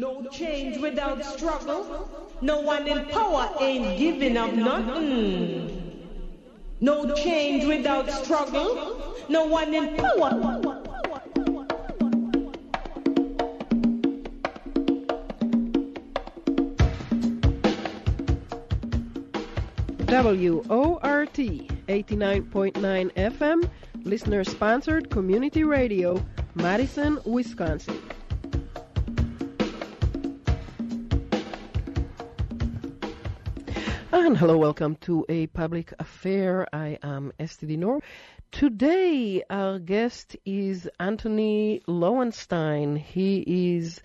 No change without struggle. No one in power ain't giving up nothing. No change without struggle. No one in power. WORT 89.9 FM, listener sponsored community radio, Madison, Wisconsin. And hello, welcome to a public affair. I am Esty Dinur. Today, our guest is Antony Loewenstein. He is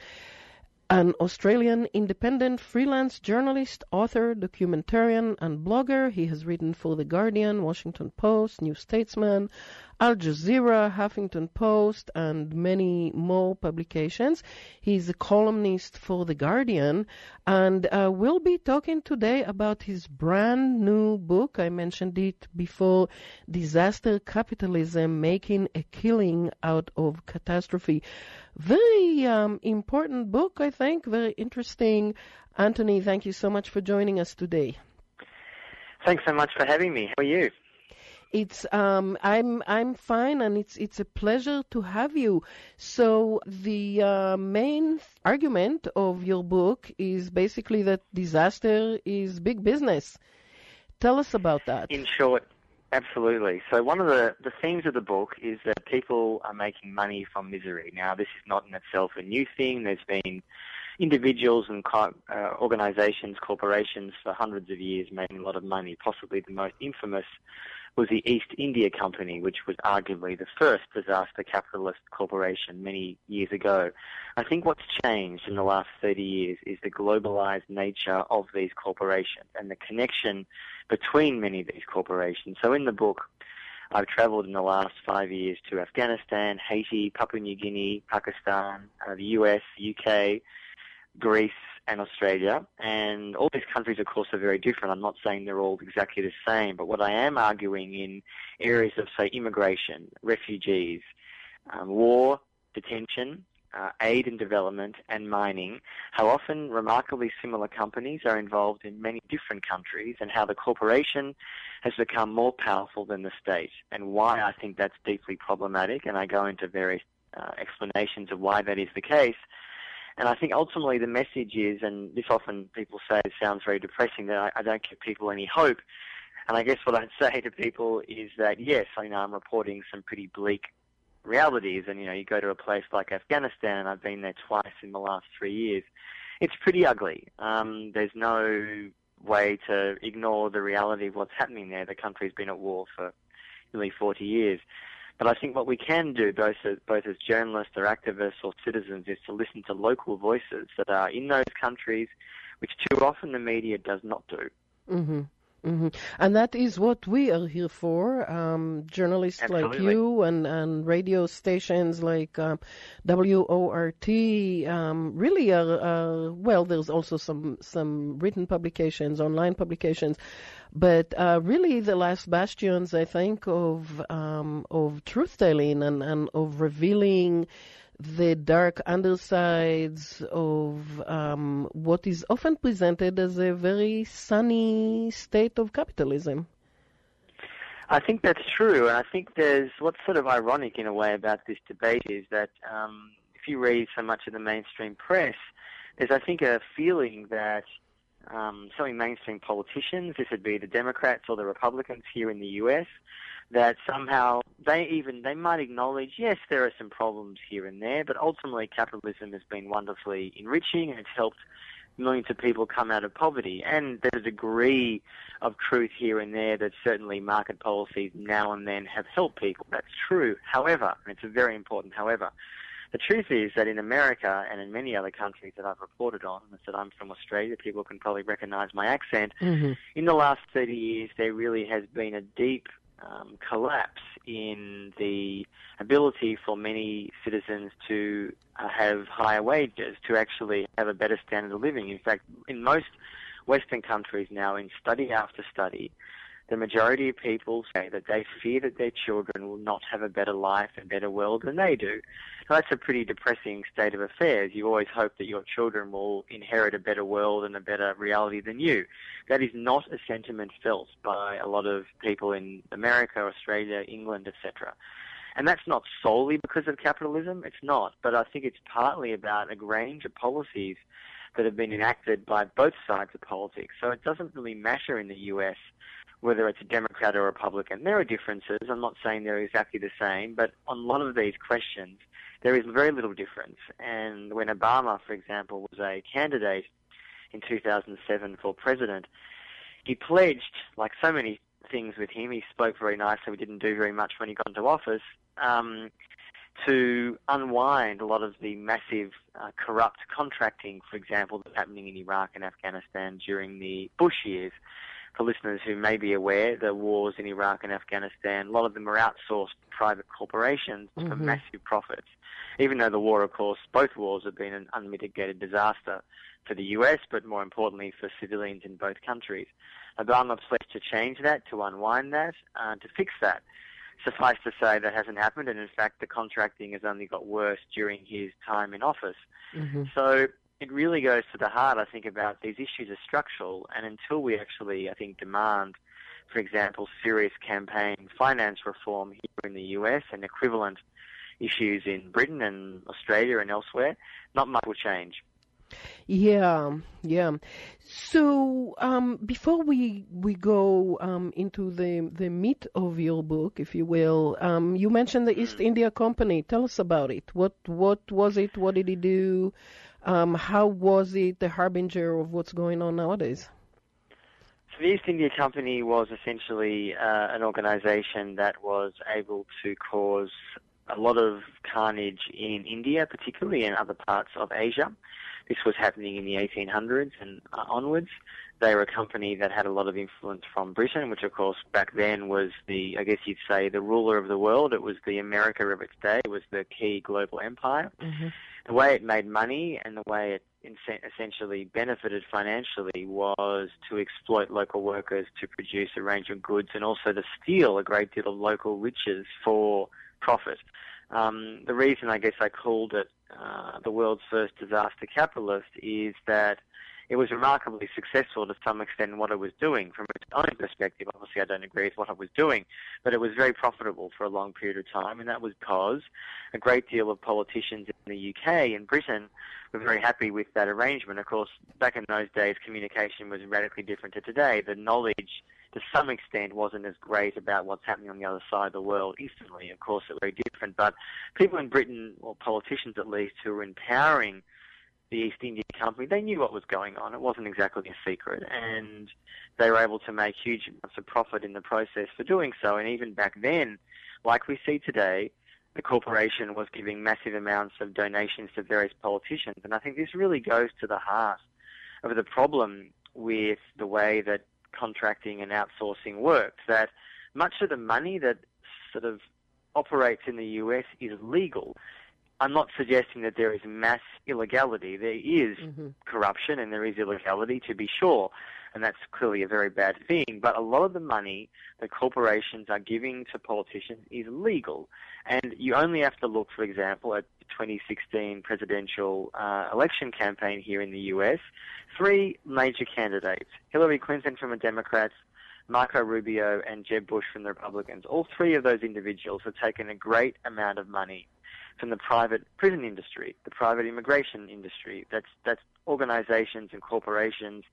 an Australian independent freelance journalist, author, documentarian, and blogger. He has written for The Guardian, Washington Post, New Statesman, Al Jazeera, Huffington Post, and many more publications. He's a columnist for The Guardian, and uh, we'll be talking today about his brand new book. I mentioned it before Disaster Capitalism Making a Killing Out of Catastrophe. Very um, important book, I think, very interesting. Antony, thank you so much for joining us today. Thanks so much for having me. How are you? It's um, I'm I'm fine, and it's it's a pleasure to have you. So the uh, main argument of your book is basically that disaster is big business. Tell us about that. In short, absolutely. So one of the, the themes of the book is that people are making money from misery. Now, this is not in itself a new thing. There's been individuals and uh, organizations, corporations for hundreds of years making a lot of money. Possibly the most infamous was the East India Company, which was arguably the first disaster capitalist corporation many years ago. I think what's changed in the last 30 years is the globalized nature of these corporations and the connection between many of these corporations. So in the book, I've traveled in the last five years to Afghanistan, Haiti, Papua New Guinea, Pakistan, uh, the US, UK, Greece, and Australia. And all these countries, of course, are very different. I'm not saying they're all exactly the same, but what I am arguing in areas of, say, immigration, refugees, um, war, detention, uh, aid and development, and mining, how often remarkably similar companies are involved in many different countries, and how the corporation has become more powerful than the state, and why I think that's deeply problematic. And I go into various uh, explanations of why that is the case. And I think ultimately the message is, and this often people say sounds very depressing, that I, I don't give people any hope. And I guess what I'd say to people is that yes, I know I'm reporting some pretty bleak realities. And you know, you go to a place like Afghanistan, and I've been there twice in the last three years. It's pretty ugly. Um, there's no way to ignore the reality of what's happening there. The country's been at war for nearly 40 years. But I think what we can do, both as, both as journalists or activists or citizens, is to listen to local voices that are in those countries, which too often the media does not do. Mm-hmm. Mm-hmm. And that is what we are here for. Um, journalists Absolutely. like you and, and radio stations like um, WORT um, really are, are, well, there's also some, some written publications, online publications, but uh, really the last bastions, I think, of, um, of truth telling and, and of revealing the dark undersides of um, what is often presented as a very sunny state of capitalism. I think that's true, and I think there's what's sort of ironic in a way about this debate is that um, if you read so much of the mainstream press, there's I think a feeling that um, certainly mainstream politicians, this would be the Democrats or the Republicans here in the U.S., that somehow they even they might acknowledge yes there are some problems here and there but ultimately capitalism has been wonderfully enriching and it's helped millions of people come out of poverty and there's a degree of truth here and there that certainly market policies now and then have helped people that's true however and it's a very important however the truth is that in America and in many other countries that I've reported on, and I said I'm from Australia, people can probably recognize my accent. Mm-hmm. In the last 30 years, there really has been a deep um, collapse in the ability for many citizens to uh, have higher wages, to actually have a better standard of living. In fact, in most Western countries now, in study after study, the majority of people say that they fear that their children will not have a better life and better world than they do. That's a pretty depressing state of affairs. You always hope that your children will inherit a better world and a better reality than you. That is not a sentiment felt by a lot of people in America, Australia, England, etc. And that's not solely because of capitalism, it's not, but I think it's partly about a range of policies that have been enacted by both sides of politics. So it doesn't really matter in the US whether it's a Democrat or a Republican. There are differences. I'm not saying they're exactly the same, but on a lot of these questions, there is very little difference. And when Obama, for example, was a candidate in 2007 for president, he pledged, like so many things with him, he spoke very nicely, we didn't do very much when he got into office, um, to unwind a lot of the massive uh, corrupt contracting, for example, that's happening in Iraq and Afghanistan during the Bush years for listeners who may be aware, the wars in Iraq and Afghanistan, a lot of them are outsourced to private corporations mm-hmm. for massive profits. Even though the war, of course, both wars have been an unmitigated disaster for the US, but more importantly for civilians in both countries. Obama pledged to change that, to unwind that, uh, to fix that. Suffice to say that hasn't happened, and in fact, the contracting has only got worse during his time in office. Mm-hmm. So it really goes to the heart, I think, about these issues are structural, and until we actually, I think, demand, for example, serious campaign finance reform here in the US and equivalent issues in Britain and Australia and elsewhere, not much will change. Yeah, yeah. So um, before we we go um, into the the meat of your book, if you will, um, you mentioned the East hmm. India Company. Tell us about it. What what was it? What did it do? Um, how was it the harbinger of what's going on nowadays? So the East India Company was essentially uh, an organization that was able to cause a lot of carnage in India, particularly in other parts of Asia. This was happening in the 1800s and uh, onwards. They were a company that had a lot of influence from Britain, which of course back then was the, I guess you'd say, the ruler of the world. It was the America of its day. It was the key global empire. Mm-hmm the way it made money and the way it essentially benefited financially was to exploit local workers to produce a range of goods and also to steal a great deal of local riches for profit. Um, the reason I guess I called it uh, the world's first disaster capitalist is that it was remarkably successful to some extent in what it was doing. From its own perspective, obviously I don't agree with what it was doing, but it was very profitable for a long period of time, and that was because a great deal of politicians in the UK and Britain were very happy with that arrangement. Of course, back in those days, communication was radically different to today. The knowledge to some extent wasn't as great about what's happening on the other side of the world instantly. Of course, it's very different. But people in Britain, or politicians at least, who were empowering the East India Company, they knew what was going on. It wasn't exactly a secret, and they were able to make huge amounts of profit in the process for doing so. And even back then, like we see today, the corporation was giving massive amounts of donations to various politicians. And I think this really goes to the heart of the problem with the way that contracting and outsourcing works, that much of the money that sort of operates in the US is legal. I'm not suggesting that there is mass illegality. There is mm-hmm. corruption and there is illegality, to be sure, and that's clearly a very bad thing. But a lot of the money that corporations are giving to politicians is legal. And you only have to look, for example, at the 2016 presidential uh, election campaign here in the US. Three major candidates Hillary Clinton from the Democrats, Marco Rubio, and Jeb Bush from the Republicans. All three of those individuals have taken a great amount of money from the private prison industry, the private immigration industry. That's that's organizations and corporations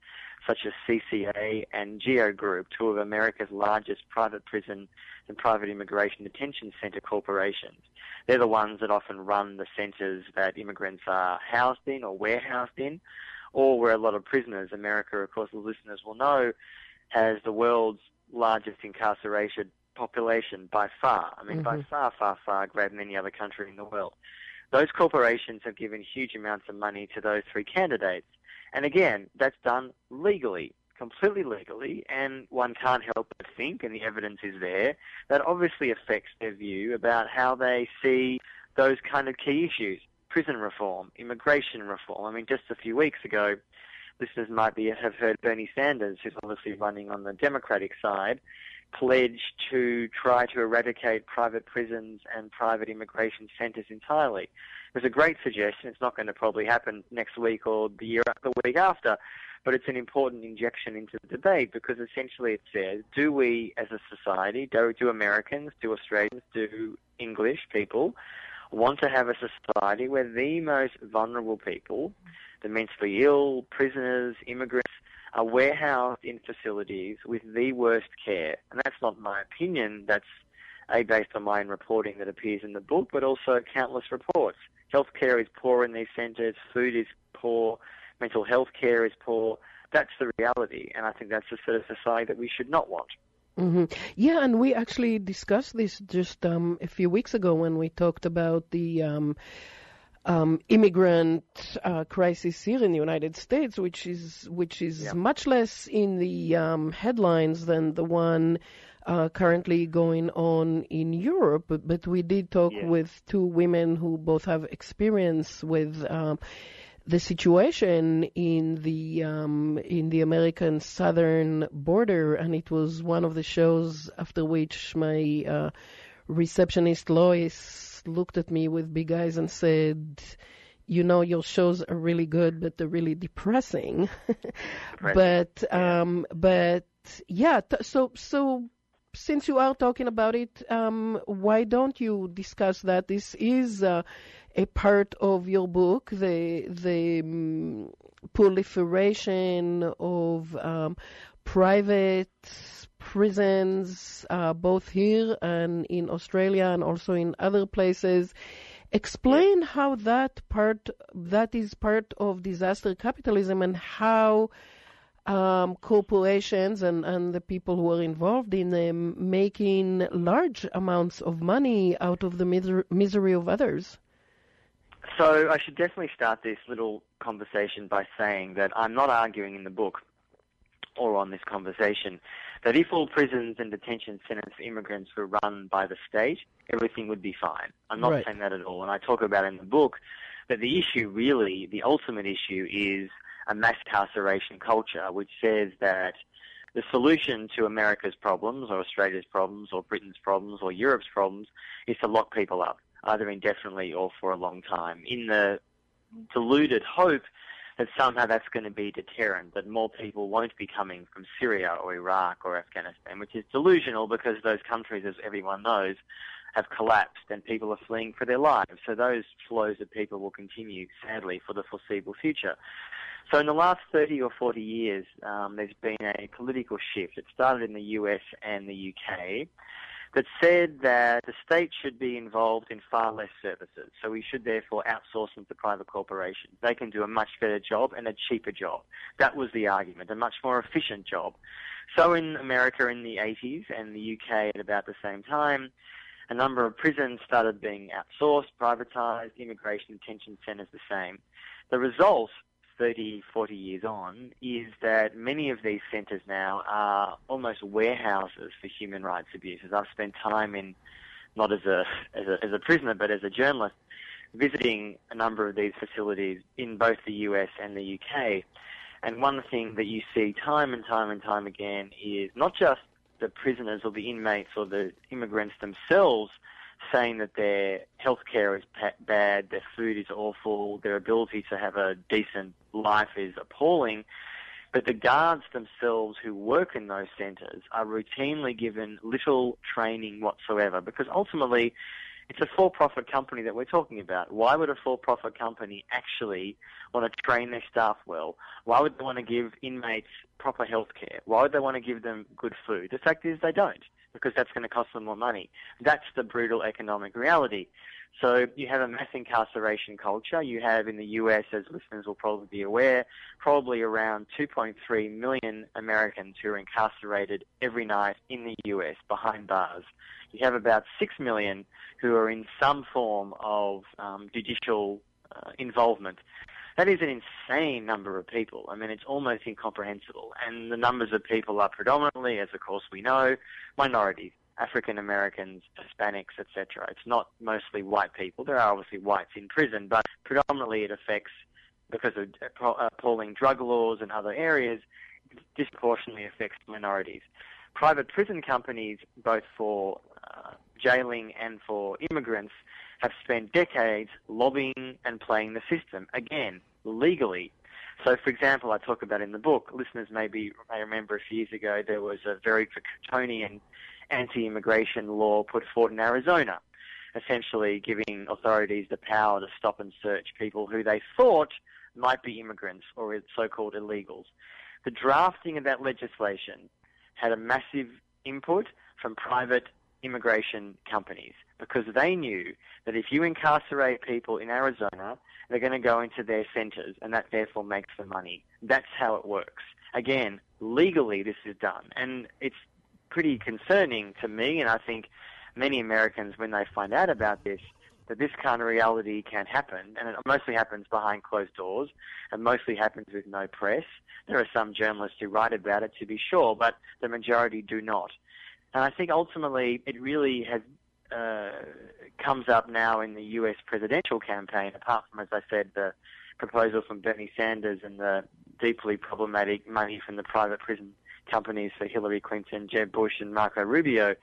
such as CCA and Geo Group, two of America's largest private prison and private immigration detention center corporations. They're the ones that often run the centers that immigrants are housed in or warehoused in, or where a lot of prisoners. America, of course, the listeners will know, has the world's largest incarcerated population by far. I mean, mm-hmm. by far, far, far greater than any other country in the world. Those corporations have given huge amounts of money to those three candidates. And again, that's done legally, completely legally, and one can't help but think, and the evidence is there, that obviously affects their view about how they see those kind of key issues. Prison reform, immigration reform. I mean, just a few weeks ago, listeners might be have heard Bernie Sanders, who's obviously running on the Democratic side, pledge to try to eradicate private prisons and private immigration centres entirely. It was a great suggestion. It's not going to probably happen next week or the year the week after, but it's an important injection into the debate because essentially it says, do we as a society, do, do Americans, do Australians, do English people want to have a society where the most vulnerable people, the mentally ill, prisoners, immigrants, are warehoused in facilities with the worst care. And that's not my opinion, that's A, based on my reporting that appears in the book, but also countless reports. Healthcare is poor in these centres, food is poor, mental health care is poor. That's the reality, and I think that's the sort of society that we should not want. Mm-hmm. Yeah, and we actually discussed this just um, a few weeks ago when we talked about the um, um, immigrant uh, crisis here in the United States, which is which is yeah. much less in the um, headlines than the one uh, currently going on in Europe. But, but we did talk yeah. with two women who both have experience with. Um, the situation in the um, in the American southern border, and it was one of the shows after which my uh, receptionist Lois looked at me with big eyes and said, "You know, your shows are really good, but they're really depressing." but um, but yeah, t- so so since you are talking about it, um, why don't you discuss that? This is uh, a part of your book, the the um, proliferation of um, private prisons, uh, both here and in Australia, and also in other places. Explain how that part that is part of disaster capitalism and how um, corporations and, and the people who are involved in them making large amounts of money out of the miser- misery of others. So I should definitely start this little conversation by saying that I'm not arguing in the book or on this conversation that if all prisons and detention centres for immigrants were run by the state, everything would be fine. I'm not right. saying that at all. And I talk about in the book that the issue really, the ultimate issue is a mass incarceration culture, which says that the solution to America's problems, or Australia's problems, or Britain's problems, or Europe's problems, is to lock people up, either indefinitely or for a long time, in the deluded hope that somehow that's going to be deterrent, that more people won't be coming from Syria or Iraq or Afghanistan, which is delusional because those countries, as everyone knows, have collapsed and people are fleeing for their lives. So those flows of people will continue, sadly, for the foreseeable future. So in the last 30 or 40 years, um, there's been a political shift. It started in the US and the UK that said that the state should be involved in far less services. So we should therefore outsource them to private corporations. They can do a much better job and a cheaper job. That was the argument, a much more efficient job. So in America in the 80s and the UK at about the same time, a number of prisons started being outsourced, privatized, immigration detention centers the same. The result 30, 40 years on is that many of these centres now are almost warehouses for human rights abuses. I've spent time in, not as a, as a, as a prisoner, but as a journalist, visiting a number of these facilities in both the US and the UK. And one thing that you see time and time and time again is not just the prisoners or the inmates or the immigrants themselves saying that their healthcare is bad, their food is awful, their ability to have a decent life is appalling. But the guards themselves who work in those centres are routinely given little training whatsoever because ultimately it's a for-profit company that we're talking about. Why would a for-profit company actually want to train their staff well? Why would they want to give inmates proper health care? Why would they want to give them good food? The fact is they don't because that's going to cost them more money. That's the brutal economic reality. So you have a mass incarceration culture. You have in the US, as listeners will probably be aware, probably around 2.3 million Americans who are incarcerated every night in the US behind bars. You have about 6 million who are in some form of um, judicial uh, involvement. That is an insane number of people. I mean, it's almost incomprehensible. And the numbers of people are predominantly, as of course we know, minorities. African Americans, Hispanics, etc. It's not mostly white people. There are obviously whites in prison, but predominantly it affects because of appalling drug laws and other areas, disproportionately affects minorities. Private prison companies, both for uh, jailing and for immigrants, have spent decades lobbying and playing the system, again, legally. So, for example, I talk about in the book, listeners may, be, may remember a few years ago there was a very draconian anti-immigration law put forward in Arizona, essentially giving authorities the power to stop and search people who they thought might be immigrants or so-called illegals. The drafting of that legislation had a massive input from private immigration companies because they knew that if you incarcerate people in Arizona, they're going to go into their centers and that therefore makes the money. That's how it works. Again, legally this is done and it's pretty concerning to me and I think many Americans when they find out about this that this kind of reality can happen, and it mostly happens behind closed doors, and mostly happens with no press. There are some journalists who write about it, to be sure, but the majority do not. And I think ultimately it really has uh, comes up now in the U.S. presidential campaign, apart from, as I said, the proposal from Bernie Sanders and the deeply problematic money from the private prison companies for Hillary Clinton, Jeb Bush, and Marco Rubio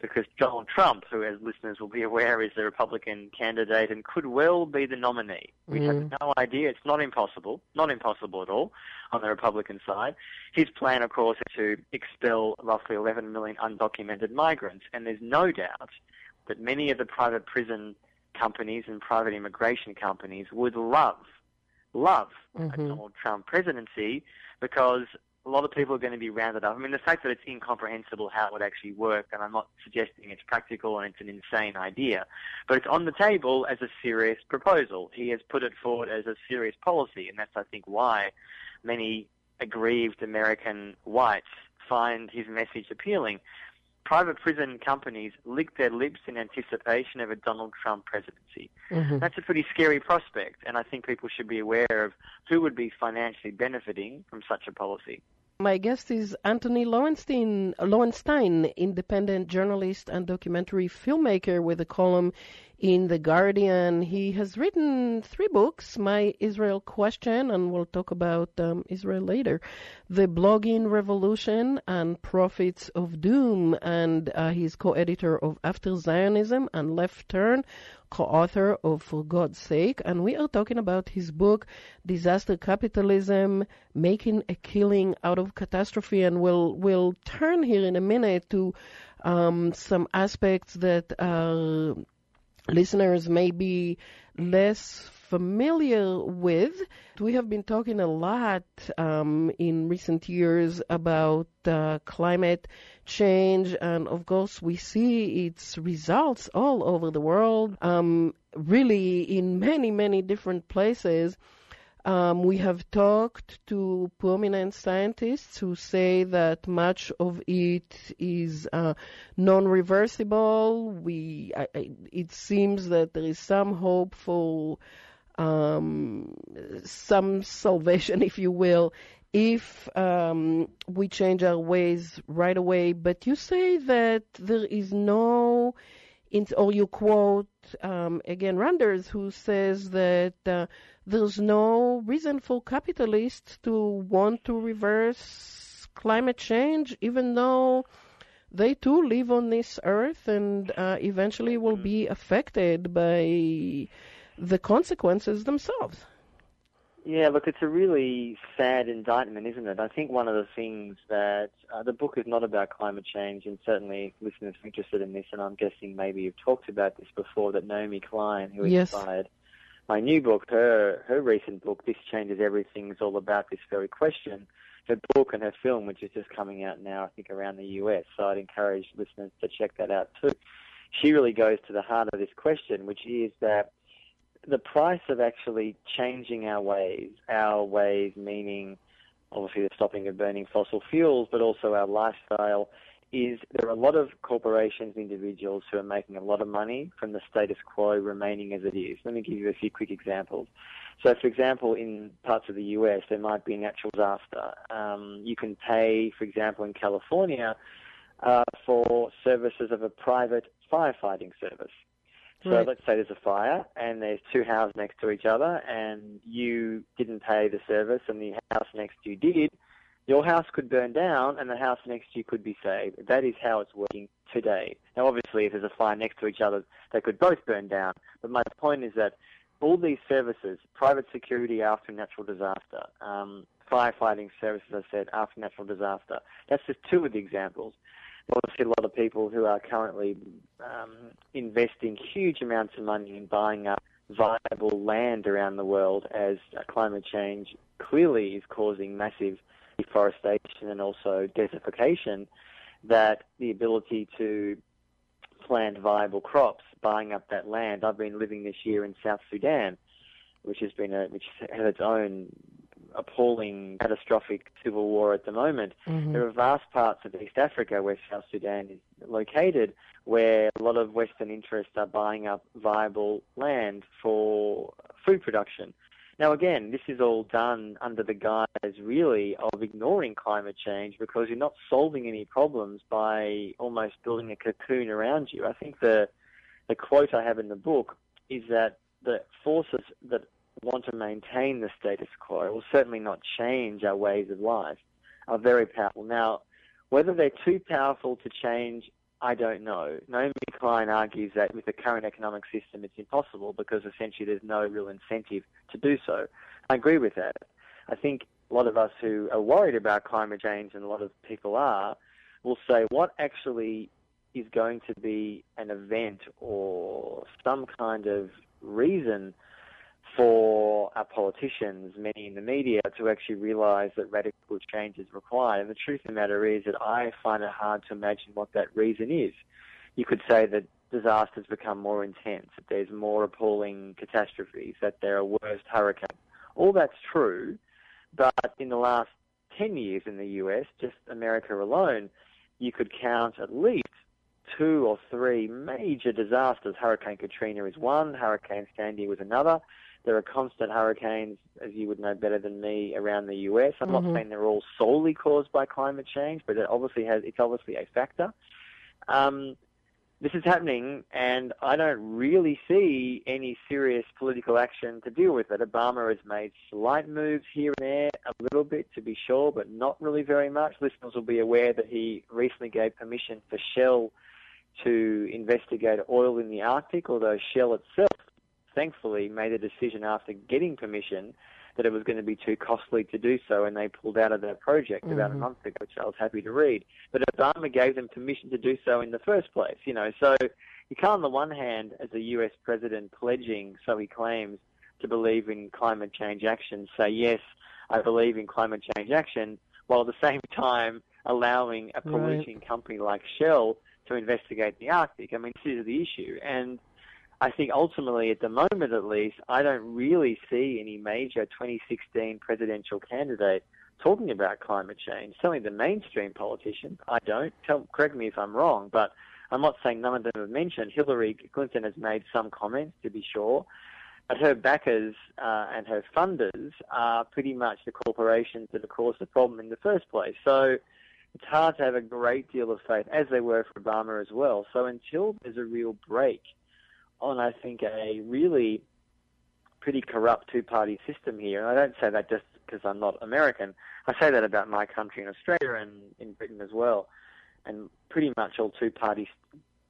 because Donald Trump, who as listeners will be aware is the Republican candidate and could well be the nominee. We mm. have no idea. It's not impossible, not impossible at all on the Republican side. His plan, of course, is to expel roughly 11 million undocumented migrants, and there's no doubt that many of the private prison companies and private immigration companies would love, love mm-hmm. a Donald Trump presidency because a lot of people are going to be rounded up. I mean, the fact that it's incomprehensible how it would actually work, and I'm not suggesting it's practical and it's an insane idea, but it's on the table as a serious proposal. He has put it forward as a serious policy, and that's, I think, why many aggrieved American whites find his message appealing. Private prison companies lick their lips in anticipation of a Donald Trump presidency. Mm-hmm. That's a pretty scary prospect, and I think people should be aware of who would be financially benefiting from such a policy. My guest is Antony Loewenstein, Loewenstein, independent journalist and documentary filmmaker with a column in The Guardian. He has written three books My Israel Question, and we'll talk about um, Israel later, The Blogging Revolution, and Profits of Doom. And uh, he's co editor of After Zionism and Left Turn, co-author of For God's Sake, and we are talking about his book, Disaster Capitalism, Making a Killing Out of Catastrophe, and we'll, we'll turn here in a minute to um, some aspects that uh, listeners may be less familiar with. We have been talking a lot um, in recent years about uh, climate change, and of course, we see its results all over the world, um, really in many, many different places. Um, we have talked to prominent scientists who say that much of it is uh, non-reversible. We, I, it seems that there is some hope for um, some salvation, if you will, if um, we change our ways right away. But you say that there is no, or you quote um, Jorgen Randers, who says that uh, there's no reason for capitalists to want to reverse climate change, even though they too live on this earth and uh, eventually will be affected by the consequences themselves. Yeah, look, it's a really sad indictment, isn't it? I think one of the things that uh, the book is not about climate change, and certainly listeners are interested in this, and I'm guessing maybe you've talked about this before, that Naomi Klein, who yes. inspired my new book, her her recent book, This Changes Everything, is all about this very question. Her book and her film, which is just coming out now, I think, around the US, so I'd encourage listeners to check that out too. She really goes to the heart of this question, which is that the price of actually changing our ways, our ways meaning obviously the stopping of burning fossil fuels, but also our lifestyle, is there are a lot of corporations, and individuals who are making a lot of money from the status quo remaining as it is. Let me give you a few quick examples. So, for example, in parts of the US, there might be a natural disaster. Um, you can pay, for example, in California, uh, for services of a private firefighting service. So Right. let's say there's a fire and there's two houses next to each other and you didn't pay the service and the house next to you did, your house could burn down and the house next to you could be saved. That is how it's working today. Now obviously if there's a fire next to each other, they could both burn down. But my point is that all these services, private security after natural disaster, um, firefighting services, I said, after natural disaster, that's just two of the examples obviously a lot of people who are currently um, investing huge amounts of money in buying up viable land around the world as climate change clearly is causing massive deforestation and also desertification, that the ability to plant viable crops, buying up that land. I've been living this year in South Sudan, which has been a, which has its own appalling, catastrophic civil war at the moment. Mhm. There are vast parts of East Africa where South Sudan is located where a lot of Western interests are buying up viable land for food production. Now, again, this is all done under the guise, really, of ignoring climate change because you're not solving any problems by almost building a cocoon around you. I think the the quote I have in the book is that the forces that want to maintain the status quo, will certainly not change our ways of life, are very powerful. Now, whether they're too powerful to change, I don't know. Naomi Klein argues that with the current economic system, it's impossible because essentially there's no real incentive to do so. I agree with that. I think a lot of us who are worried about climate change, and a lot of people are, will say what actually is going to be an event or some kind of reason for our politicians, many in the media, to actually realise that radical change is required. And the truth of the matter is that I find it hard to imagine what that reason is. You could say that disasters become more intense, that there's more appalling catastrophes, that there are worse hurricanes. All that's true, but in the last 10 years in the US, just America alone, you could count at least two or three major disasters. Hurricane Katrina is one, Hurricane Sandy was another. There are constant hurricanes, as you would know better than me, around the US. I'm Mhm. not saying they're all solely caused by climate change, but it obviously has. It's obviously a factor. Um, this is happening, and I don't really see any serious political action to deal with it. Obama has made slight moves here and there, a little bit to be sure, but not really very much. Listeners will be aware that he recently gave permission for Shell to investigate oil in the Arctic, although Shell itself thankfully made a decision after getting permission that it was going to be too costly to do so, and they pulled out of that project about a Mhm. month ago, which I was happy to read. But Obama gave them permission to do so in the first place, you know. So you can't, on the one hand, as a U.S. president pledging, so he claims, to believe in climate change action, say yes, I believe in climate change action, while at the same time allowing a Right. polluting company like Shell to investigate the Arctic. I mean, this is the issue, and I think ultimately, at the moment at least, I don't really see any major 2016 presidential candidate talking about climate change. Certainly the mainstream politicians, I don't. Tell, correct me if I'm wrong, but I'm not saying none of them have mentioned. Hillary Clinton has made some comments, to be sure, but her backers uh, and her funders are pretty much the corporations that have caused the problem in the first place. So it's hard to have a great deal of faith, as they were for Obama as well. So until there's a real break on, I think, a really pretty corrupt two-party system here, and I don't say that just because I'm not American. I say that about my country in Australia and in Britain as well, and pretty much all two-party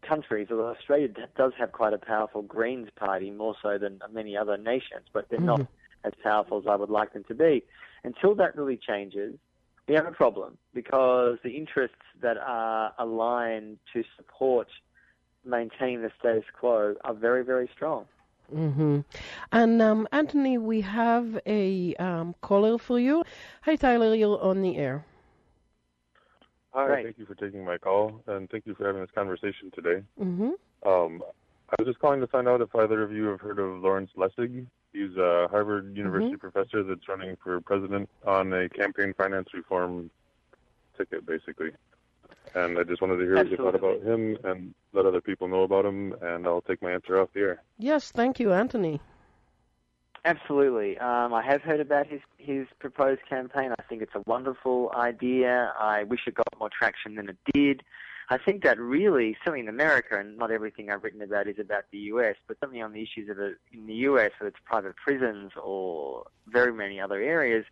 countries. Although Australia does have quite a powerful Greens party, more so than many other nations, but they're not mm-hmm. as powerful as I would like them to be. Until that really changes, we have a problem because the interests that are aligned to support maintaining the status quo are very, very strong. hmm And um, Antony, we have a um, caller for you. Hi, Tyler, you're on the air. Hi, Great. thank you for taking my call, and thank you for having this conversation today. hmm Um, I was just calling to find out if either of you have heard of Lawrence Lessig. He's a Harvard University professor that's running for president on a campaign finance reform ticket, basically. And I just wanted to hear what you thought about him and let other people know about him, and I'll take my answer off the air. Yes, thank you, Antony. Absolutely. Um, I have heard about his, his proposed campaign. I think it's a wonderful idea. I wish it got more traction than it did. I think that really, certainly in America, and not everything I've written about is about the US, but certainly on the issues of it in the US, whether it's private prisons or very many other areas,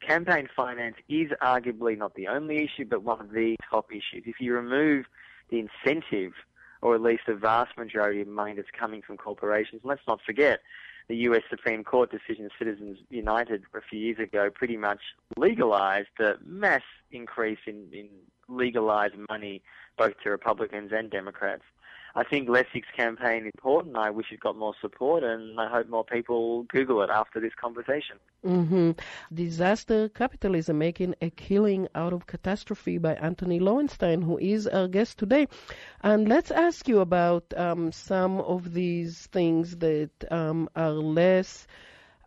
campaign finance is arguably not the only issue, but one of the top issues. If you remove the incentive, or at least the vast majority of money that's coming from corporations, let's not forget the US Supreme Court decision, Citizens United, a few years ago, pretty much legalized the mass increase in, in legalized money both to Republicans and Democrats. I think Lessig's campaign is important. I wish it got more support, and I hope more people Google it after this conversation. Mm-hmm. Disaster Capitalism Making a Killing Out of Catastrophe by Antony Loewenstein, who is our guest today. And let's ask you about um, some of these things that um, are less.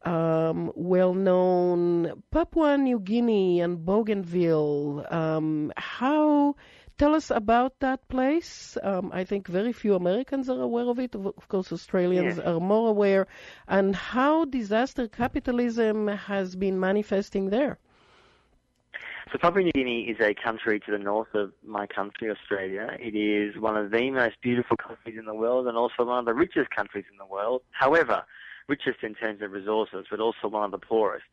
Um, well known Papua New Guinea and Bougainville. Um, how tell us about that place. Um, I think very few Americans are aware of it. Of course, Australians yes. are more aware. And how disaster capitalism has been manifesting there. So Papua New Guinea is a country to the north of my country, Australia. It is one of the most beautiful countries in the world and also one of the richest countries in the world. However, richest in terms of resources, but also one of the poorest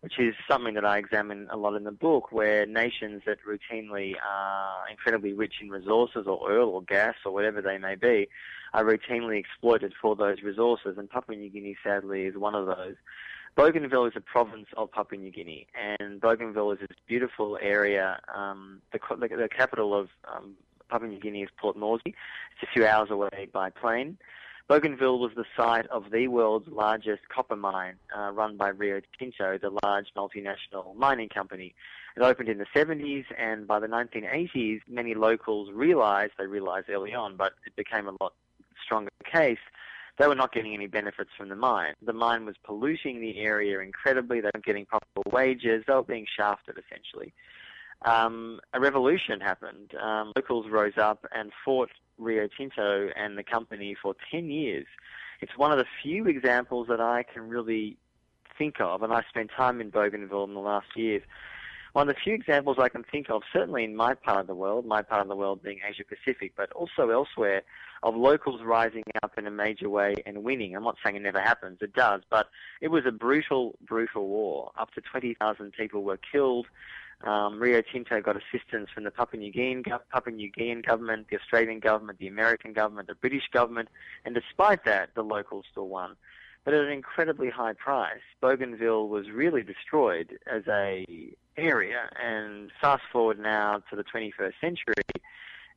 which is something that I examine a lot in the book, where nations that routinely are incredibly rich in resources or oil or gas or whatever they may be are routinely exploited for those resources, and Papua New Guinea sadly is one of those. Bougainville is a province of Papua New Guinea, and Bougainville is this beautiful area. Um, the, the, capital of um, Papua New Guinea is Port Moresby. It's a few hours away by plane. Bougainville was the site of the world's largest copper mine, uh, run by Rio Tinto, the large multinational mining company. It opened in the 70s, and by the 1980s, many locals realized, they realized early on, but it became a lot stronger case, they were not getting any benefits from the mine. The mine was polluting the area incredibly. They weren't getting proper wages. They were being shafted, essentially. Um, a revolution happened. Um, locals rose up and fought Rio Tinto and the company for 10 years. It's one of the few examples that I can really think of, and I spent time in Bougainville in the last years. One of the few examples I can think of, certainly in my part of the world, my part of the world being Asia Pacific, but also elsewhere, of locals rising up in a major way and winning. I'm not saying it never happens, it does, but it was a brutal, brutal war. Up to 20,000 people were killed. Um, Rio Tinto got assistance from the Papua New, Guinean, Papua New Guinean government, the Australian government, the American government, the British government, and despite that, the locals still won. But at an incredibly high price, Bougainville was really destroyed as a area. And fast forward now to the 21st century,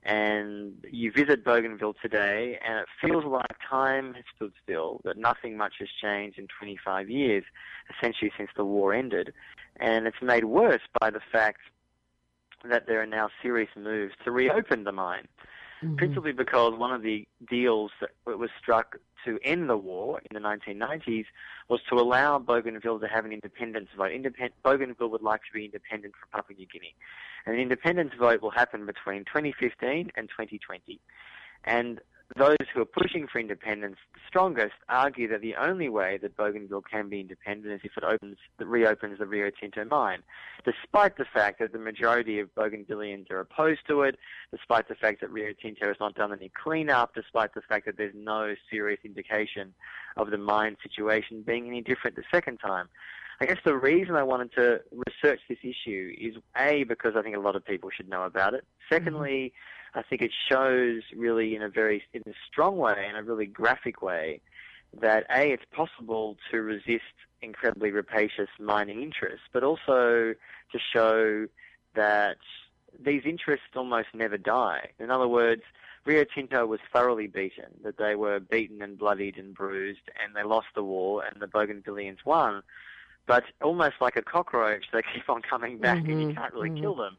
and you visit Bougainville today, and it feels like time has stood still, that nothing much has changed in 25 years, essentially since the war ended. And it's made worse by the fact that there are now serious moves to reopen the mine. Mm-hmm. Principally because one of the deals that was struck to end the war in the 1990s was to allow Bougainville to have an independence vote. Independ- Bougainville would like to be independent from Papua New Guinea. And an independence vote will happen between 2015 and 2020. And those who are pushing for independence the strongest argue that the only way that Bougainville can be independent is if it opens, reopens the Rio Tinto mine, despite the fact that the majority of Bougainvillians are opposed to it, despite the fact that Rio Tinto has not done any cleanup, despite the fact that there's no serious indication of the mine situation being any different the second time. I guess the reason I wanted to research this issue is A, because I think a lot of people should know about it. Secondly, mm-hmm. I think it shows really in a very in a strong way, in a really graphic way, that A, it's possible to resist incredibly rapacious mining interests, but also to show that these interests almost never die. In other words, Rio Tinto was thoroughly beaten, that they were beaten and bloodied and bruised, and they lost the war, and the Bougainvillians won but almost like a cockroach, they keep on coming back mm-hmm, and you mm-hmm, can't really mm-hmm. kill them.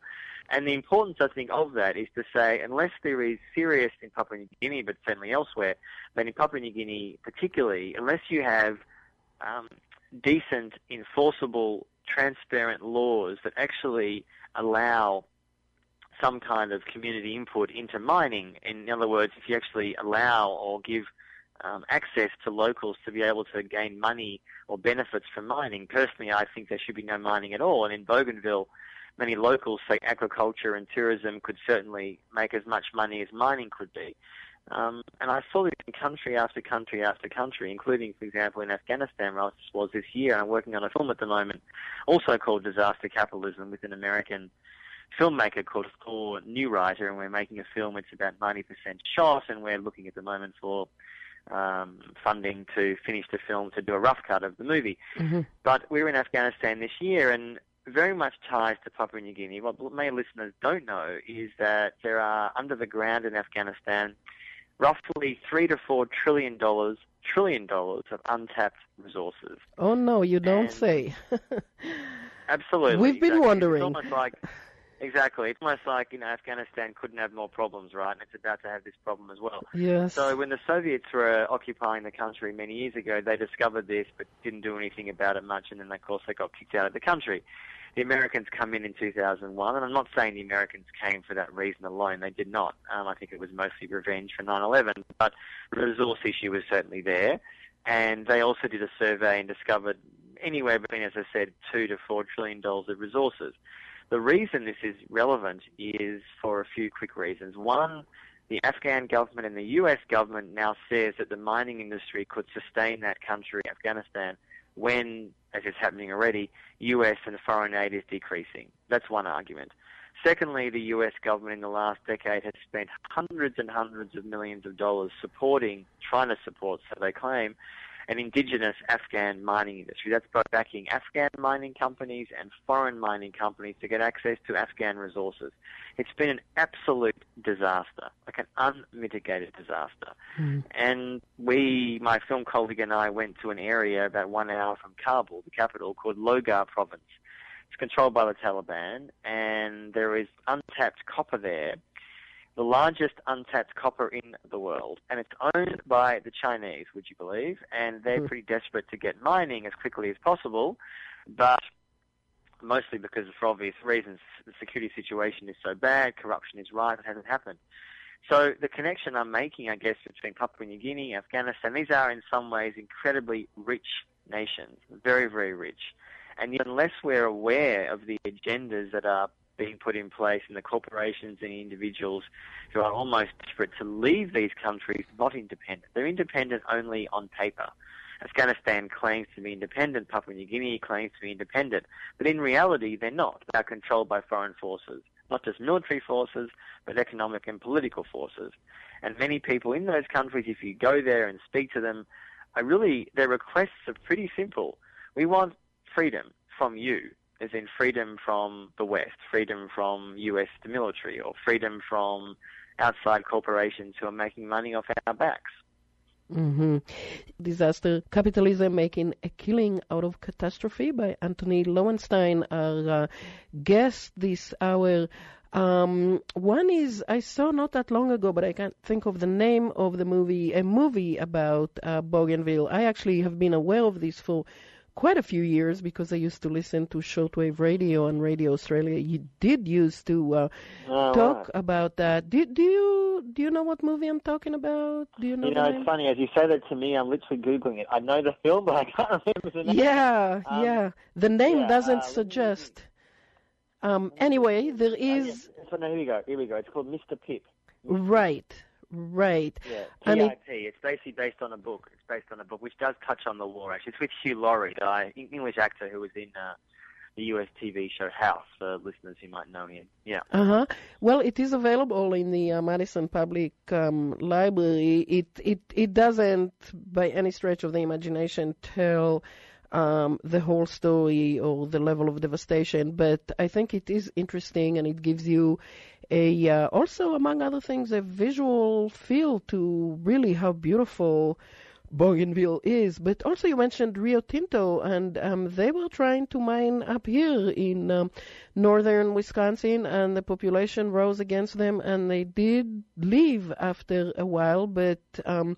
And the importance, I think, of that is to say, unless there is serious in Papua New Guinea, but certainly elsewhere, but in Papua New Guinea particularly, unless you have um, decent, enforceable, transparent laws that actually allow some kind of community input into mining, in other words, if you actually allow or give um, access to locals to be able to gain money or benefits from mining. Personally, I think there should be no mining at all. And in Bougainville, many locals say agriculture and tourism could certainly make as much money as mining could be. Um, and I saw this in country after country after country, including, for example, in Afghanistan, where I just was this year. I'm working on a film at the moment, also called Disaster Capitalism, with an American filmmaker called Thor Neureiter, and we're making a film. It's about 90% shot, and we're looking at the moment for um, funding to finish the film to do a rough cut of the movie. Mm-hmm. But we were in Afghanistan this year, and very much ties to Papua New Guinea. What many listeners don't know is that there are under the ground in Afghanistan roughly three to four trillion dollars trillion dollars of untapped resources. Oh no, you don't And- say. Absolutely. We've been exactly. wondering. It's almost like exactly. It's almost like you know Afghanistan couldn't have more problems, right? And it's about to have this problem as well. yes. So when the Soviets were occupying the country many years ago, they discovered this but didn't do anything about it much, and then of course they got kicked out of the country. The Americans come in in 2001, and I'm not saying the Americans came for that reason alone. They did not. Um, I think it was mostly revenge for 9/11, but the resource issue was certainly there. And they also did a survey and discovered anywhere between, as I said, two to four trillion dollars of resources. The reason this is relevant is for a few quick reasons. One, the Afghan government and the US government now says that the mining industry could sustain that country, Afghanistan, when, as is happening already, US and foreign aid is decreasing. That's one argument. Secondly, the US government in the last decade has spent hundreds and hundreds of millions of dollars supporting, trying to support, so they claim, an indigenous Afghan mining industry. That's both backing Afghan mining companies and foreign mining companies to get access to Afghan resources. It's been an absolute disaster, like an unmitigated disaster. Mm. And we, my film colleague and I, went to an area about one hour from Kabul, the capital, called Logar Province. It's controlled by the Taliban, and there is untapped copper there, the largest untapped copper in the world, and it's owned by the Chinese, would you believe? And they're Hmm. pretty desperate to get mining as quickly as possible, but mostly because for obvious reasons, the security situation is so bad, corruption is rife, it hasn't happened. So the connection I'm making, I guess, between Papua New Guinea, Afghanistan, these are in some ways incredibly rich nations, very, very rich. And yet unless we're aware of the agendas that are being put in place and the corporations and individuals who are almost desperate to leave these countries not independent. They're independent only on paper. Afghanistan claims to be independent, Papua New Guinea claims to be independent, but in reality they're not. They are controlled by foreign forces, not just military forces, but economic and political forces. And many people in those countries, if you go there and speak to them, are really, their requests are pretty simple. We want freedom from you, as in freedom from the West, freedom from US the military, or freedom from outside corporations who are making money off our backs. hmm Disaster Capitalism Making a Killing Out of Catastrophe by Antony Loewenstein, our uh, guest this hour. Um, one is I saw not that long ago, but I can't think of the name of the movie. A movie about uh, Bougainville. I actually have been aware of this for quite a few years because I used to listen to shortwave radio on Radio Australia. You did used to uh, Oh, talk right. about that. Do, do you do you know what movie I'm talking about? Do you know? You know, name? it's funny as you say that to me. I'm literally googling it. I know the film, but I can't remember the name. Yeah, Um, yeah. The name yeah, doesn't uh, suggest. Um. Anyway, there is. Oh. So, no, here we go. Here we go. It's called Mr. Pip. right, right. Yeah, And it- PIP. It's basically based on a book. It's based on a book which does touch on the war. Actually, it's with Hugh Laurie, the English actor who was in uh, the US TV show House. For listeners who might know him. Yeah. Uh huh. Well, it is available in the uh, Madison Public um, Library. It it it doesn't, by any stretch of the imagination, tell um, the whole story or the level of devastation, but I think it is interesting and it gives you a uh, also, among other things, a visual feel to really how beautiful. Bougainville is, but also you mentioned Rio Tinto, and um, they were trying to mine up here in um, northern Wisconsin, and the population rose against them, and they did leave after a while. But um,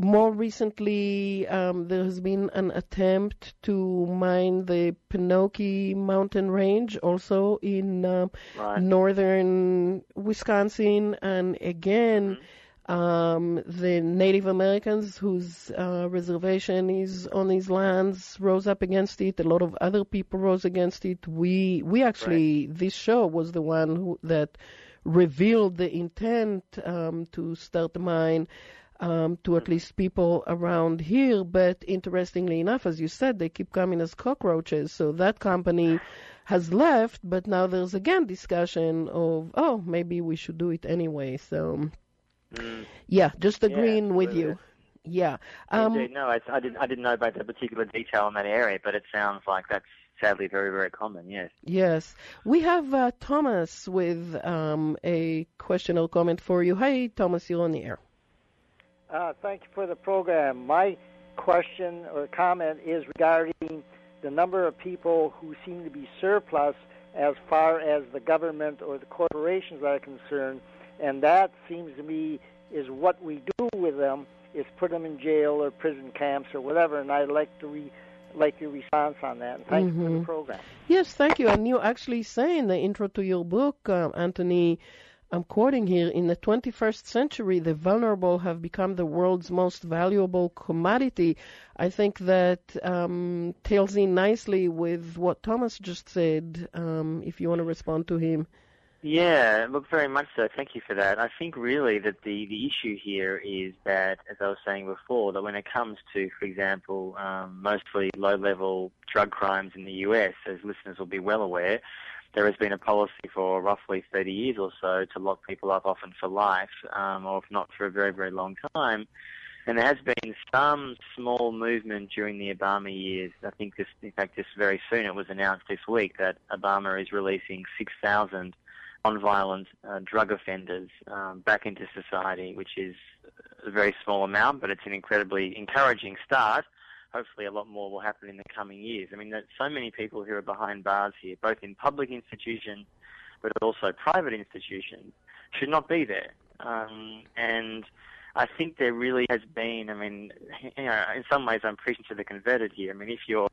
more recently, um, there has been an attempt to mine the Penokee mountain range, also in uh, Right. northern Wisconsin, and again. Um, the Native Americans whose uh, reservation is on these lands rose up against it. A lot of other people rose against it. We we actually right. this show was the one who, that revealed the intent um, to start the mine. Um, to at least people around here, but interestingly enough, as you said, they keep coming as cockroaches. So that company has left, but now there's again discussion of, oh, maybe we should do it anyway. So Mm. Yeah, just agreeing yeah, with you. Yeah. Um, Indeed. No, I, I, didn't. I didn't know about that particular detail in that area, but it sounds like that's sadly very, very common. Yes. Yes. We have uh, Thomas with um, a question or comment for you. Hey, Thomas. You're on the air. Uh, thank you for the program. My question or comment is regarding the number of people who seem to be surplus as far as the government or the corporations are concerned and that seems to me is what we do with them is put them in jail or prison camps or whatever. And I'd like to re, like your response on that. And thank mm-hmm. you for the mm-hmm. program. Yes, thank you. And you actually say in the intro to your book, um, Antony. I'm quoting here, in the 21st century, the vulnerable have become the world's most valuable commodity. I think that um, tails in nicely with what Thomas just said, um, if you want to respond to him. Yeah, look, very much so. Thank you for that. I think really that the, the issue here is that, as I was saying before, that when it comes to, for example, um, mostly low-level drug crimes in the US, as listeners will be well aware, there has been a policy for roughly 30 years or so to lock people up often for life, um, or if not for a very, very long time. And there has been some small movement during the Obama years. I think this, in fact, this very soon it was announced this week that Obama is releasing 6,000 non-violent uh, drug offenders um, back into society, which is a very small amount, but it's an incredibly encouraging start. Hopefully, a lot more will happen in the coming years. I mean, there's so many people who are behind bars here, both in public institutions, but also private institutions, should not be there. Um, and I think there really has been. I mean, you know, in some ways, I'm preaching to the converted here. I mean, if you're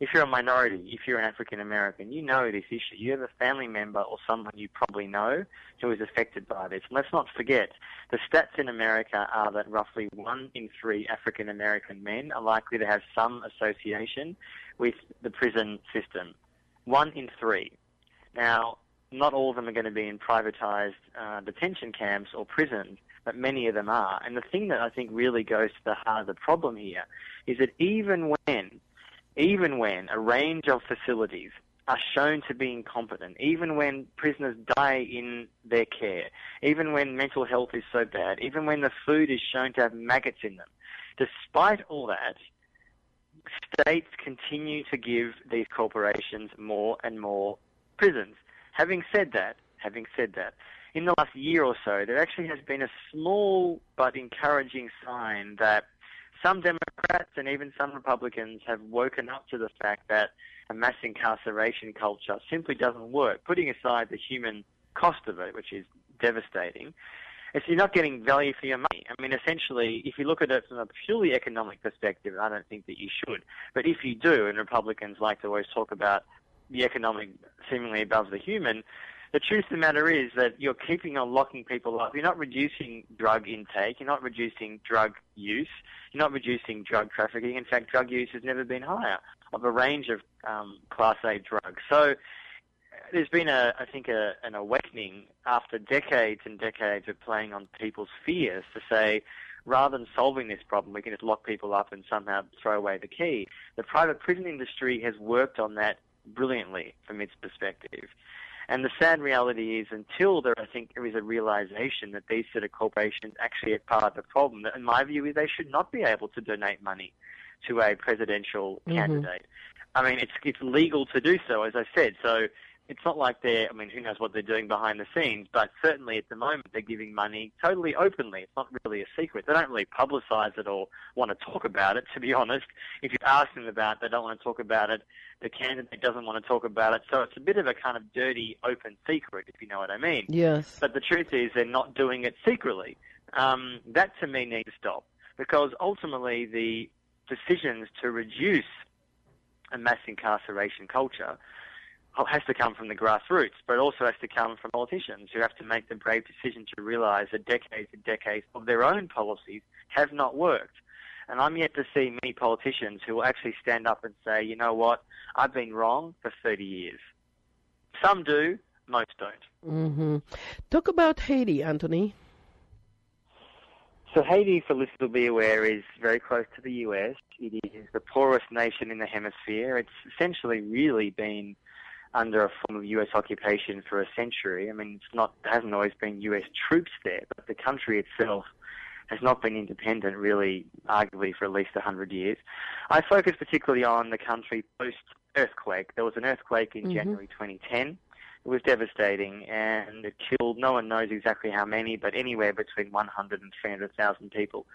if you're a minority, if you're an African American, you know this issue. You have a family member or someone you probably know who is affected by this. And let's not forget, the stats in America are that roughly one in three African American men are likely to have some association with the prison system. One in three. Now, not all of them are going to be in privatized uh, detention camps or prisons, but many of them are. And the thing that I think really goes to the heart of the problem here is that even when even when a range of facilities are shown to be incompetent, even when prisoners die in their care, even when mental health is so bad, even when the food is shown to have maggots in them, despite all that, states continue to give these corporations more and more prisons. Having said that, having said that, in the last year or so, there actually has been a small but encouraging sign that some Democrats and even some Republicans have woken up to the fact that a mass incarceration culture simply doesn't work, putting aside the human cost of it, which is devastating. If you're not getting value for your money. I mean, essentially, if you look at it from a purely economic perspective, I don't think that you should. But if you do, and Republicans like to always talk about the economic seemingly above the human, the truth of the matter is that you're keeping on locking people up. You're not reducing drug intake. You're not reducing drug use. You're not reducing drug trafficking. In fact, drug use has never been higher of a range of um, Class A drugs. So there's been, a, I think, a, an awakening after decades and decades of playing on people's fears to say, rather than solving this problem, we can just lock people up and somehow throw away the key. The private prison industry has worked on that brilliantly from its perspective. And the sad reality is, until there, I think there is a realization that these sort of corporations actually are part of the problem. In my view, is they should not be able to donate money to a presidential mm-hmm. candidate. I mean, it's it's legal to do so, as I said. So it's not like they're, I mean, who knows what they're doing behind the scenes, but certainly at the moment they're giving money totally openly. It's not really a secret. They don't really publicize it or want to talk about it, to be honest. If you ask them about it, they don't want to talk about it. The candidate doesn't want to talk about it. So it's a bit of a kind of dirty, open secret, if you know what I mean. Yes. But the truth is they're not doing it secretly. Um, that to me needs to stop because ultimately the decisions to reduce a mass incarceration culture has to come from the grassroots, but it also has to come from politicians who have to make the brave decision to realise that decades and decades of their own policies have not worked. And I'm yet to see many politicians who will actually stand up and say, you know what, I've been wrong for 30 years. Some do, most don't. Mm-hmm. Talk about Haiti, Antony. So Haiti, for listeners to be aware, is very close to the US. It is the poorest nation in the hemisphere. It's essentially really been under a form of US occupation for a century. I mean, it's not, there hasn't always been US troops there, but the country itself has not been independent really, arguably, for at least 100 years. I focus particularly on the country post-earthquake. There was an earthquake in mm-hmm. January 2010. It was devastating and it killed, no one knows exactly how many, but anywhere between 100 and 300,000 people.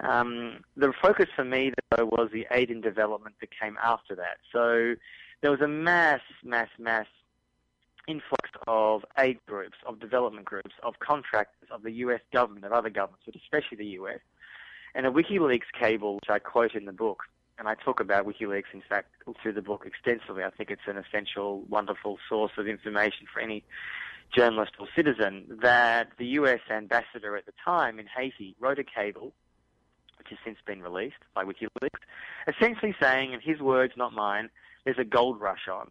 Um, the focus for me, though, was the aid and development that came after that. So there was a mass, mass, mass influx of aid groups, of development groups, of contractors, of the US government, of other governments, but especially the US. And a WikiLeaks cable, which I quote in the book, and I talk about WikiLeaks, in fact, through the book extensively. I think it's an essential, wonderful source of information for any journalist or citizen, that the US ambassador at the time in Haiti wrote a cable, which has since been released by WikiLeaks, essentially saying, in his words, not mine, there's a gold rush on.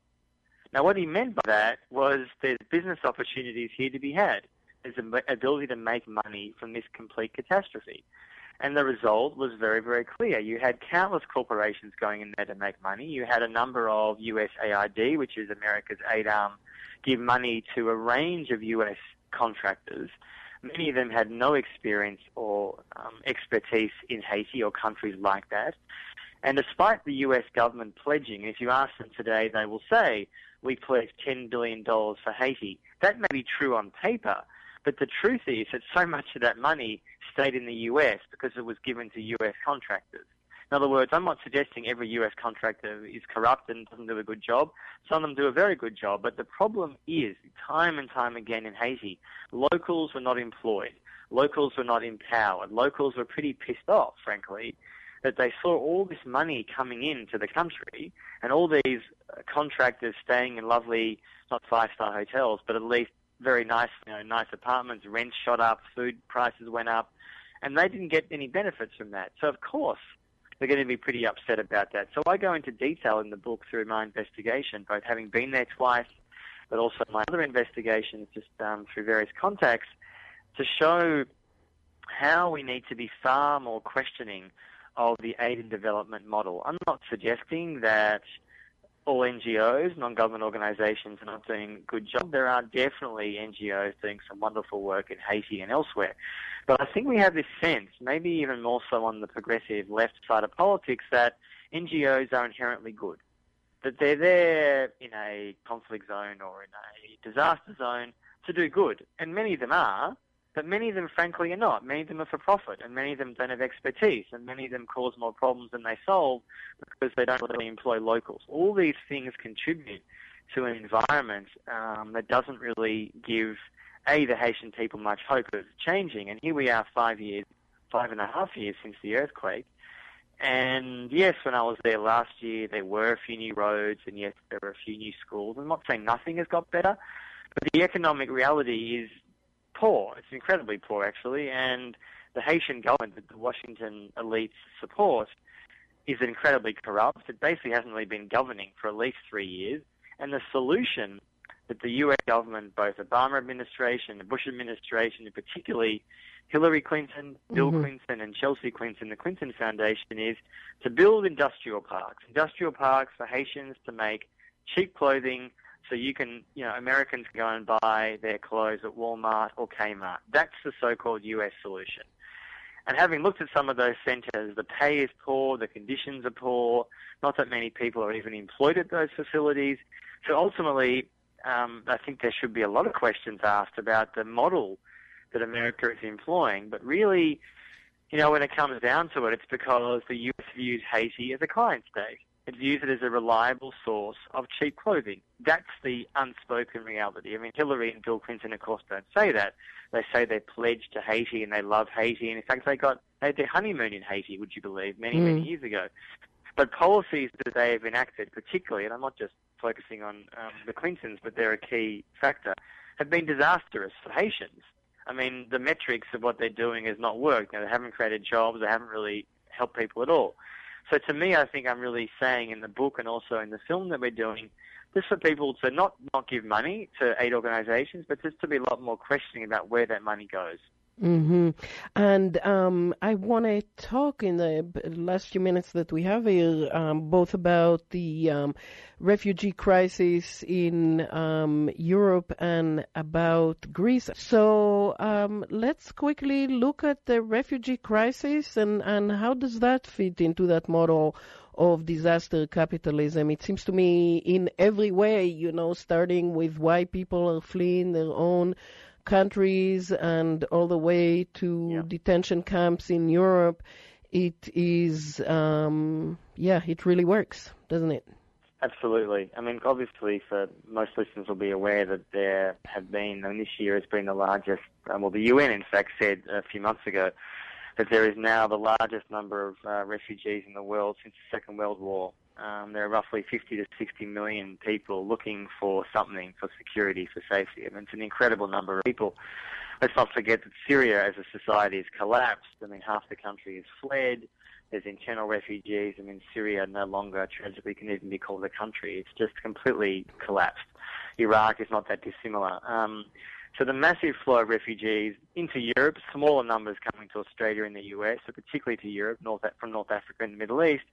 Now, what he meant by that was there's business opportunities here to be had. There's an ability to make money from this complete catastrophe. And the result was very, very clear. You had countless corporations going in there to make money. You had a number of USAID, which is America's aid arm, give money to a range of US contractors. Many of them had no experience or um, expertise in Haiti or countries like that. And despite the US government pledging, if you ask them today, they will say, we pledged $10 billion for Haiti. That may be true on paper, but the truth is that so much of that money stayed in the US because it was given to US contractors. In other words, I'm not suggesting every US contractor is corrupt and doesn't do a good job. Some of them do a very good job, but the problem is, time and time again in Haiti, locals were not employed. Locals were not empowered. Locals were pretty pissed off, frankly, that they saw all this money coming into the country and all these uh, contractors staying in lovely, not five-star hotels, but at least very nice, you know, nice apartments. Rents shot up, food prices went up, and they didn't get any benefits from that. So of course, they're going to be pretty upset about that. So I go into detail in the book through my investigation, both having been there twice, but also my other investigations, just um, through various contacts, to show how we need to be far more questioning of the aid and development model. I'm not suggesting that all NGOs, non-government organisations, are not doing a good job. There are definitely NGOs doing some wonderful work in Haiti and elsewhere. But I think we have this sense, maybe even more so on the progressive left side of politics, that NGOs are inherently good. That they're there in a conflict zone or in a disaster zone to do good. And many of them are, but many of them, frankly, are not. Many of them are for profit, and many of them don't have expertise, and many of them cause more problems than they solve because they don't really employ locals. All these things contribute to an environment um, that doesn't really give a the Haitian people much hope of changing. And here we are, five years, five and a half years since the earthquake. And yes, when I was there last year, there were a few new roads, and yes, there were a few new schools. I'm not saying nothing has got better, but the economic reality is poor. It's incredibly poor, actually. And the Haitian government that the Washington elites support is incredibly corrupt. It basically hasn't really been governing for at least three years. And the solution that the US government, both Obama administration, the Bush administration, and particularly Hillary Clinton, Bill mm-hmm. Clinton, and Chelsea Clinton, the Clinton Foundation, is to build industrial parks. Industrial parks for Haitians to make cheap clothing so you can, you know, Americans go and buy their clothes at Walmart or Kmart. That's the so-called US solution. And having looked at some of those centres, the pay is poor, the conditions are poor, not that many people are even employed at those facilities. So ultimately, um, I think there should be a lot of questions asked about the model that America is employing. But really, you know, when it comes down to it, it's because the US views Haiti as a client state. It views it as a reliable source of cheap clothing. That's the unspoken reality. I mean, Hillary and Bill Clinton, of course, don't say that. They say they're pledged to Haiti and they love Haiti. And in fact, they got they had their honeymoon in Haiti, would you believe, many, mm. many years ago. But policies that they have enacted, particularly, and I'm not just focusing on um, the Clintons, but they're a key factor, have been disastrous for Haitians. I mean, the metrics of what they're doing has not worked. You know, they haven't created jobs. They haven't really helped people at all. So to me, I think I'm really saying in the book and also in the film that we're doing, just for people to not, not give money to aid organisations, but just to be a lot more questioning about where that money goes. Mm-hmm. And um, I want to talk in the last few minutes that we have here um, both about the um, refugee crisis in um, Europe and about Greece. So um, let's quickly look at the refugee crisis and, and how does that fit into that model of disaster capitalism. It seems to me in every way, you know, starting with why people are fleeing their own countries and all the way to Yeah. detention camps in Europe, it is, um, yeah, it really works, doesn't it? Absolutely. I mean, obviously, for most listeners will be aware that there have been, and this year has been the largest, um, well, the UN, in fact, said a few months ago that there is now the largest number of uh, refugees in the world since the Second World War. Um, there are roughly 50 to 60 million people looking for something, for security, for safety. I mean, it's an incredible number of people. Let's not forget that Syria as a society has collapsed. I mean, half the country has fled. There's internal refugees. I mean, Syria no longer tragically can even be called a country. It's just completely collapsed. Iraq is not that dissimilar. Um, so the massive flow of refugees into Europe, smaller numbers coming to Australia and the US, but particularly to Europe, North, from North Africa and the Middle East,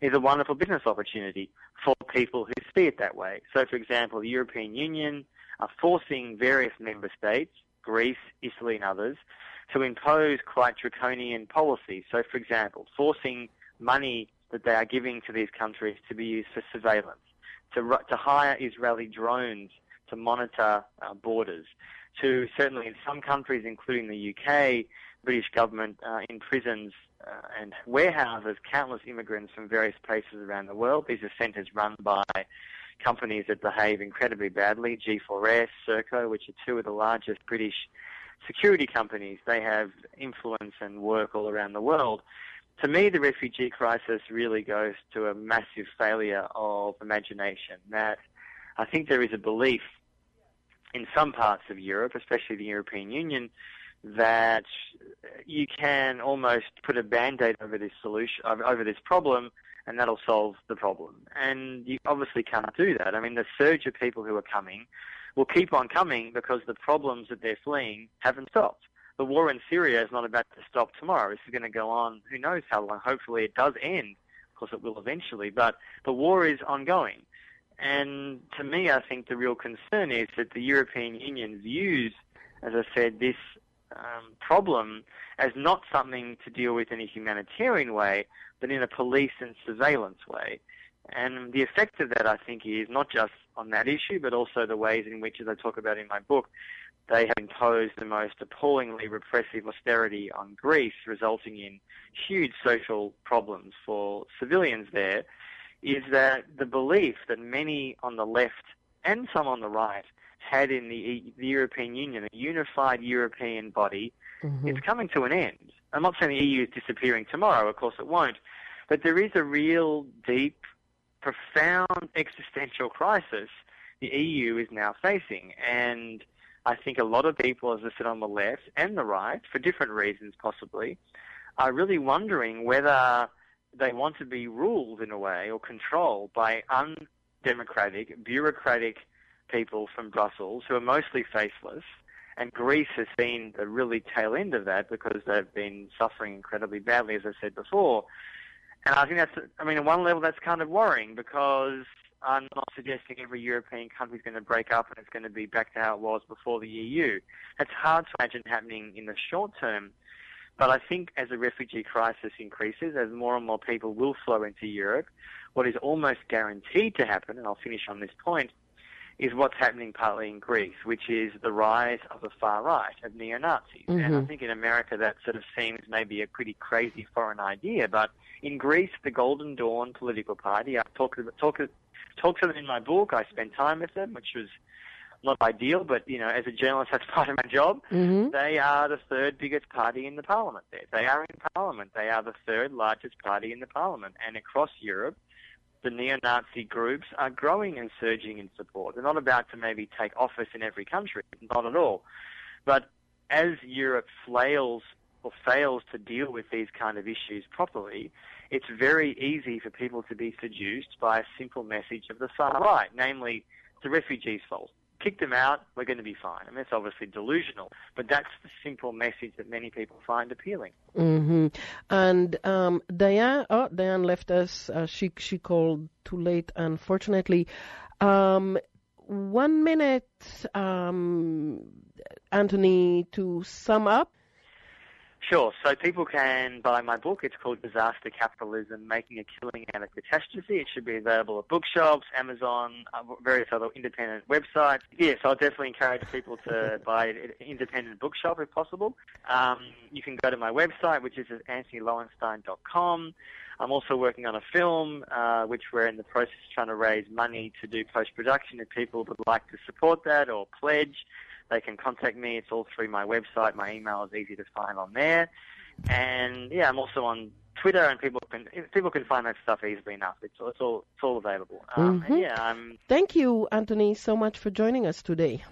is a wonderful business opportunity for people who see it that way. So, for example, the European Union are forcing various member states, Greece, Italy, and others, to impose quite draconian policies. So, for example, forcing money that they are giving to these countries to be used for surveillance, to, to hire Israeli drones to monitor uh, borders, to certainly in some countries, including the UK, British government uh, imprisons uh, and warehouses countless immigrants from various places around the world. These are centres run by companies that behave incredibly badly, G4S, Serco, which are two of the largest British security companies. They have influence and work all around the world. To me, the refugee crisis really goes to a massive failure of imagination. That I think there is a belief in some parts of Europe, especially the European Union, that you can almost put a band-aid over this solution, over this problem, and that'll solve the problem. And you obviously can't do that. I mean, the surge of people who are coming will keep on coming because the problems that they're fleeing haven't stopped. The war in Syria is not about to stop tomorrow. This is going to go on who knows how long. Hopefully it does end. Of course it will eventually, but the war is ongoing. And to me, I think the real concern is that the European Union views, as I said, this um, problem as not something to deal with in a humanitarian way, but in a police and surveillance way. And the effect of that, I think, is not just on that issue, but also the ways in which, as I talk about in my book, they have imposed the most appallingly repressive austerity on Greece, resulting in huge social problems for civilians there, is that the belief that many on the left and some on the right had in the, the European Union, a unified European body, mm-hmm. is coming to an end. I'm not saying the EU is disappearing tomorrow, of course it won't, but there is a real deep, profound existential crisis the EU is now facing. And I think a lot of people, as I said, on the left and the right, for different reasons possibly, are really wondering whether they want to be ruled in a way or controlled by undemocratic, bureaucratic people from Brussels who are mostly faceless. And Greece has seen the really tail end of that because they've been suffering incredibly badly, as I said before. And I think that's, I mean, at one level, that's kind of worrying because I'm not suggesting every European country is going to break up and it's going to be back to how it was before the EU. That's hard to imagine happening in the short term. But I think as the refugee crisis increases, as more and more people will flow into Europe, what is almost guaranteed to happen, and I'll finish on this point, is what's happening partly in Greece, which is the rise of the far right, of neo-Nazis. Mm-hmm. And I think in America that sort of seems maybe a pretty crazy foreign idea, but in Greece, the Golden Dawn political party, I've talked, talked, talked to them in my book, I spent time with them, which was not ideal, but you know, as a journalist, that's part of my job. Mm-hmm. They are the third biggest party in the parliament. There, they are in parliament. They are the third largest party in the parliament, and across Europe, the neo-Nazi groups are growing and surging in support. They're not about to maybe take office in every country, not at all. But as Europe flails or fails to deal with these kind of issues properly, it's very easy for people to be seduced by a simple message of the far right, namely the refugees' fault. Kick them out, we're going to be fine. I mean, obviously delusional, but that's the simple message that many people find appealing. Mm-hmm. And um, Diane, oh, Diane left us. Uh, she she called too late, unfortunately. Um, one minute, um, Antony, to sum up. Sure. So people can buy my book. It's called Disaster Capitalism: Making a Killing Out of Catastrophe. It should be available at bookshops, Amazon, uh, various other independent websites. Yes, I'll definitely encourage people to buy it at an independent bookshop if possible. Um, you can go to my website, which is at antonyloewenstein.com. I'm also working on a film, uh, which we're in the process of trying to raise money to do post production. If people would like to support that or pledge, they can contact me. It's all through my website. My email is easy to find on there. And yeah, I'm also on Twitter, and people can people can find that stuff easily enough. It's, it's all it's all available. Um, mm-hmm. Yeah. I'm, Thank you, Antony, so much for joining us today.